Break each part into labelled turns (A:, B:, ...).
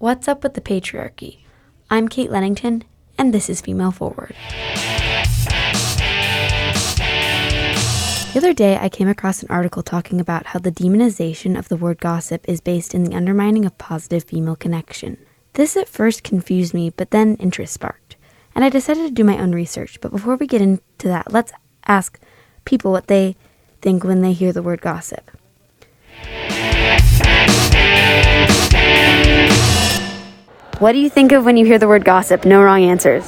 A: What's up with the patriarchy? I'm Kate Lennington, and this is Female Forward. The other day, I came across an article talking about how the demonization of the word gossip is based in the undermining of positive female connection. This at first confused me, but then interest sparked, and I decided to do my own research. But before we get into that, let's ask people what they think when they hear the word gossip. What do you think of when you hear the word gossip? No wrong answers.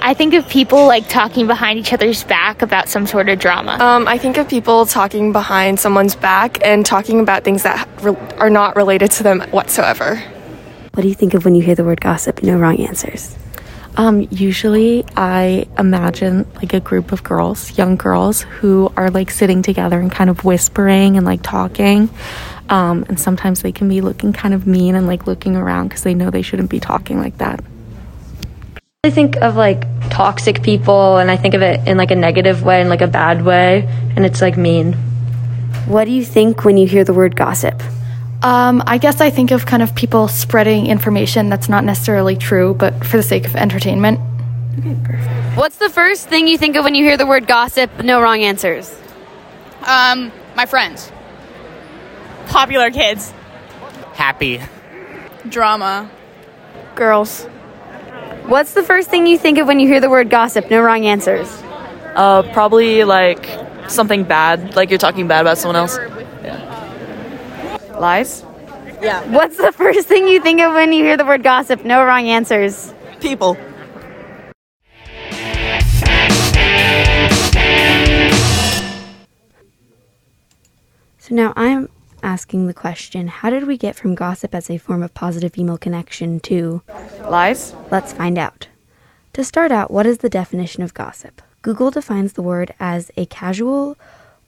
B: I think of people like talking behind each other's back about some sort of drama.
C: Um, I think of people talking behind someone's back and talking about things that re- are not related to them whatsoever.
A: What do you think of when you hear the word gossip? No wrong answers.
D: Um, usually, I imagine like a group of girls, young girls, who are like sitting together and kind of whispering and like talking. Um, and sometimes they can be looking kind of mean and like looking around because they know they shouldn't be talking like that.
E: I think of like toxic people and I think of it in like a negative way and like a bad way and it's like mean.
A: What do you think when you hear the word gossip?
F: Um, I guess I think of kind of people spreading information that's not necessarily true, but for the sake of entertainment.
A: What's the first thing you think of when you hear the word gossip? No wrong answers.
G: Um, my friends.
B: Popular kids.
H: Happy.
G: Drama.
F: Girls.
A: What's the first thing you think of when you hear the word gossip? No wrong answers.
I: Uh, probably like something bad, like you're talking bad about someone else. Yeah.
C: Lies?
G: Yeah.
A: What's the first thing you think of when you hear the word gossip? No wrong answers.
C: People.
A: So now I'm asking the question how did we get from gossip as a form of positive female connection to
C: Lies?
A: Let's find out. To start out, what is the definition of gossip? Google defines the word as a casual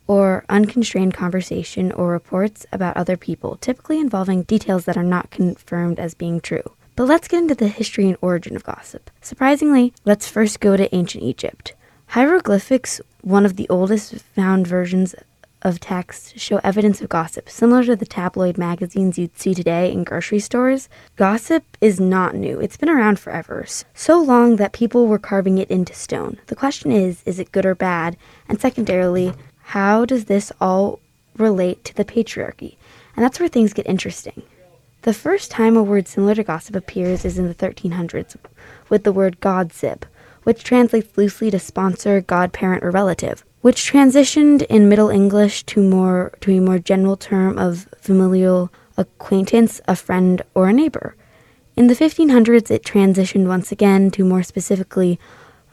A: or unconstrained conversation or reports about other people, typically involving details that are not confirmed as being true. But let's get into the history and origin of gossip. Surprisingly, let's first go to ancient Egypt. Hieroglyphics, one of the oldest found versions of text, show evidence of gossip. Similar to the tabloid magazines you'd see today in grocery stores, gossip is not new. It's been around forever. So long that people were carving it into stone. The question is is it good or bad? And secondarily, how does this all relate to the patriarchy? And that's where things get interesting. The first time a word similar to gossip appears is in the 1300s with the word godsip, which translates loosely to sponsor, godparent, or relative, which transitioned in Middle English to more to a more general term of familial acquaintance, a friend, or a neighbor. In the 1500s, it transitioned once again to more specifically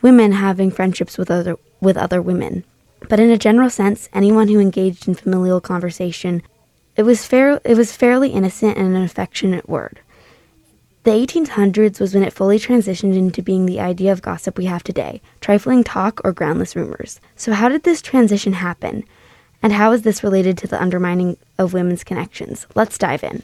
A: women having friendships with other with other women. But in a general sense, anyone who engaged in familial conversation, it was fair it was fairly innocent and an affectionate word. The 1800s was when it fully transitioned into being the idea of gossip we have today trifling talk or groundless rumors. So, how did this transition happen? And how is this related to the undermining of women's connections? Let's dive in.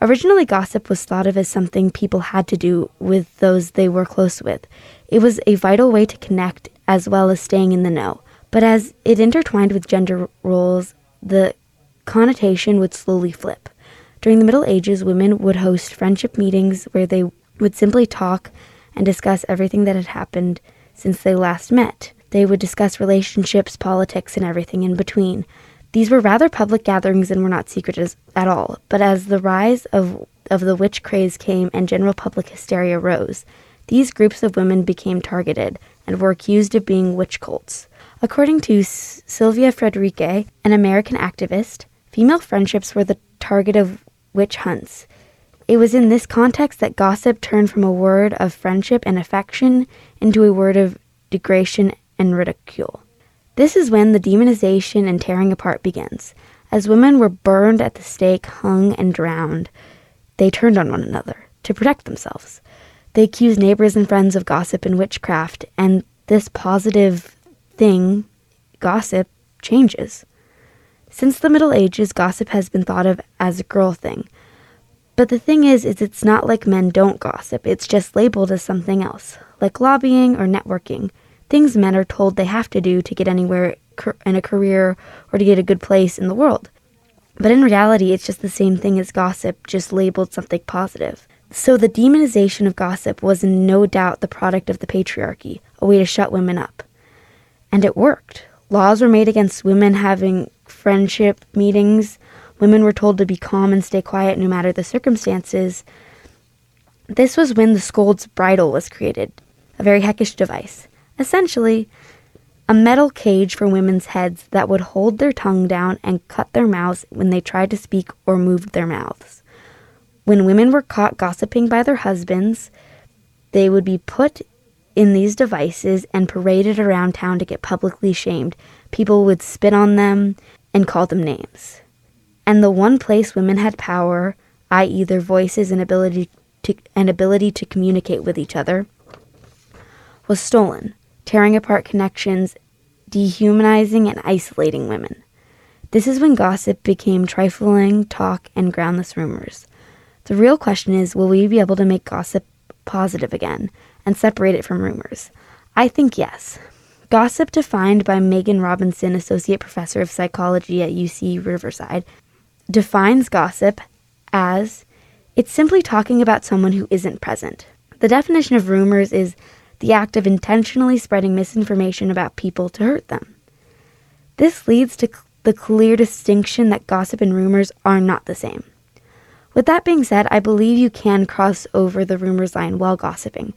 A: Originally, gossip was thought of as something people had to do with those they were close with. It was a vital way to connect as well as staying in the know. But as it intertwined with gender roles, the connotation would slowly flip. During the Middle Ages, women would host friendship meetings where they would simply talk and discuss everything that had happened since they last met. They would discuss relationships, politics, and everything in between. These were rather public gatherings and were not secret as, at all. But as the rise of, of the witch craze came and general public hysteria rose, these groups of women became targeted and were accused of being witch cults. According to S- Silvia Federici, an American activist, female friendships were the target of witch hunts. It was in this context that gossip turned from a word of friendship and affection into a word of degradation and ridicule. This is when the demonization and tearing apart begins. As women were burned at the stake, hung, and drowned, they turned on one another to protect themselves. They accused neighbors and friends of gossip and witchcraft, and this positive thing, gossip, changes. Since the Middle Ages, gossip has been thought of as a girl thing. But the thing is, is it's not like men don't gossip. It's just labeled as something else, like lobbying or networking, things men are told they have to do to get anywhere in a career or to get a good place in the world. But in reality, it's just the same thing as gossip, just labeled something positive. So the demonization of gossip was no doubt the product of the patriarchy, a way to shut women up. And it worked. Laws were made against women having friendship meetings. Women were told to be calm and stay quiet no matter the circumstances. This was when the scold's bridle was created, a very heckish device. Essentially, a metal cage for women's heads that would hold their tongue down and cut their mouths when they tried to speak or moved their mouths. When women were caught gossiping by their husbands, they would be put in these devices and paraded around town to get publicly shamed. People would spit on them and call them names. And the one place women had power, i.e., their voices and ability to, and ability to communicate with each other, was stolen, tearing apart connections dehumanizing and isolating women. This is when gossip became trifling talk and groundless rumors. The real question is will we be able to make gossip positive again and separate it from rumors? I think yes. Gossip, defined by Megan Robinson, Associate Professor of Psychology at UC Riverside, defines gossip as it's simply talking about someone who isn't present. The definition of rumors is the act of intentionally spreading misinformation about people to hurt them. This leads to the clear distinction that gossip and rumors are not the same. With that being said, I believe you can cross over the rumors line while gossiping.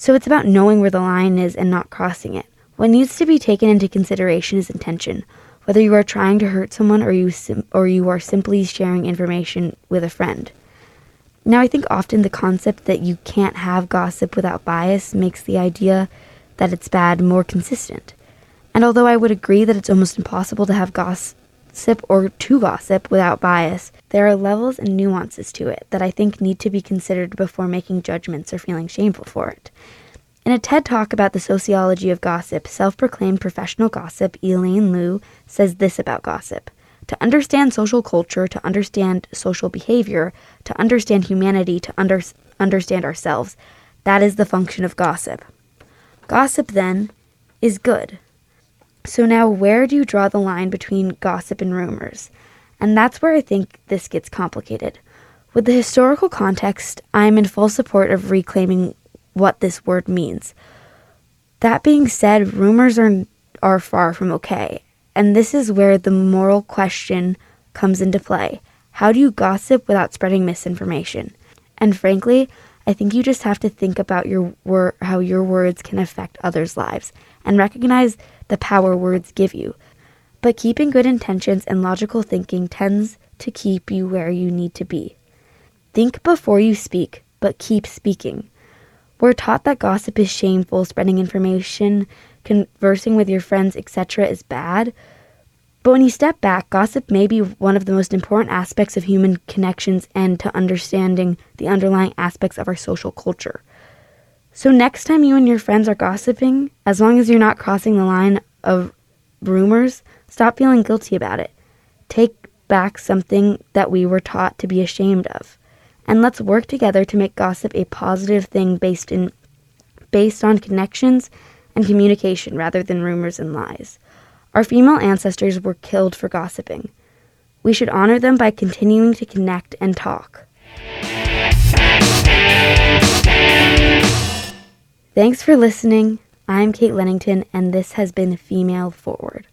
A: So it's about knowing where the line is and not crossing it. What needs to be taken into consideration is intention, whether you are trying to hurt someone or you sim- or you are simply sharing information with a friend. Now, I think often the concept that you can't have gossip without bias makes the idea that it's bad more consistent. And although I would agree that it's almost impossible to have gossip or to gossip without bias, there are levels and nuances to it that I think need to be considered before making judgments or feeling shameful for it. In a TED talk about the sociology of gossip, self proclaimed professional gossip Elaine Lui says this about gossip. To understand social culture, to understand social behavior, to understand humanity, to under- understand ourselves, that is the function of gossip. Gossip, then, is good. So now, where do you draw the line between gossip and rumors? And that's where I think this gets complicated. With the historical context, I'm in full support of reclaiming what this word means. That being said, rumors are, are far from okay, and this is where the moral question comes into play. How do you gossip without spreading misinformation? And frankly, I think you just have to think about your wor- how your words can affect others' lives and recognize the power words give you. But keeping good intentions and logical thinking tends to keep you where you need to be. Think before you speak, but keep speaking. We're taught that gossip is shameful, spreading information conversing with your friends, etc., is bad. But when you step back, gossip may be one of the most important aspects of human connections and to understanding the underlying aspects of our social culture. So, next time you and your friends are gossiping, as long as you're not crossing the line of rumors, stop feeling guilty about it. Take back something that we were taught to be ashamed of. And let's work together to make gossip a positive thing based in based on connections and communication rather than rumors and lies. Our female ancestors were killed for gossiping. We should honor them by continuing to connect and talk. Thanks for listening. I'm Kate Lennington, and this has been Female Forward.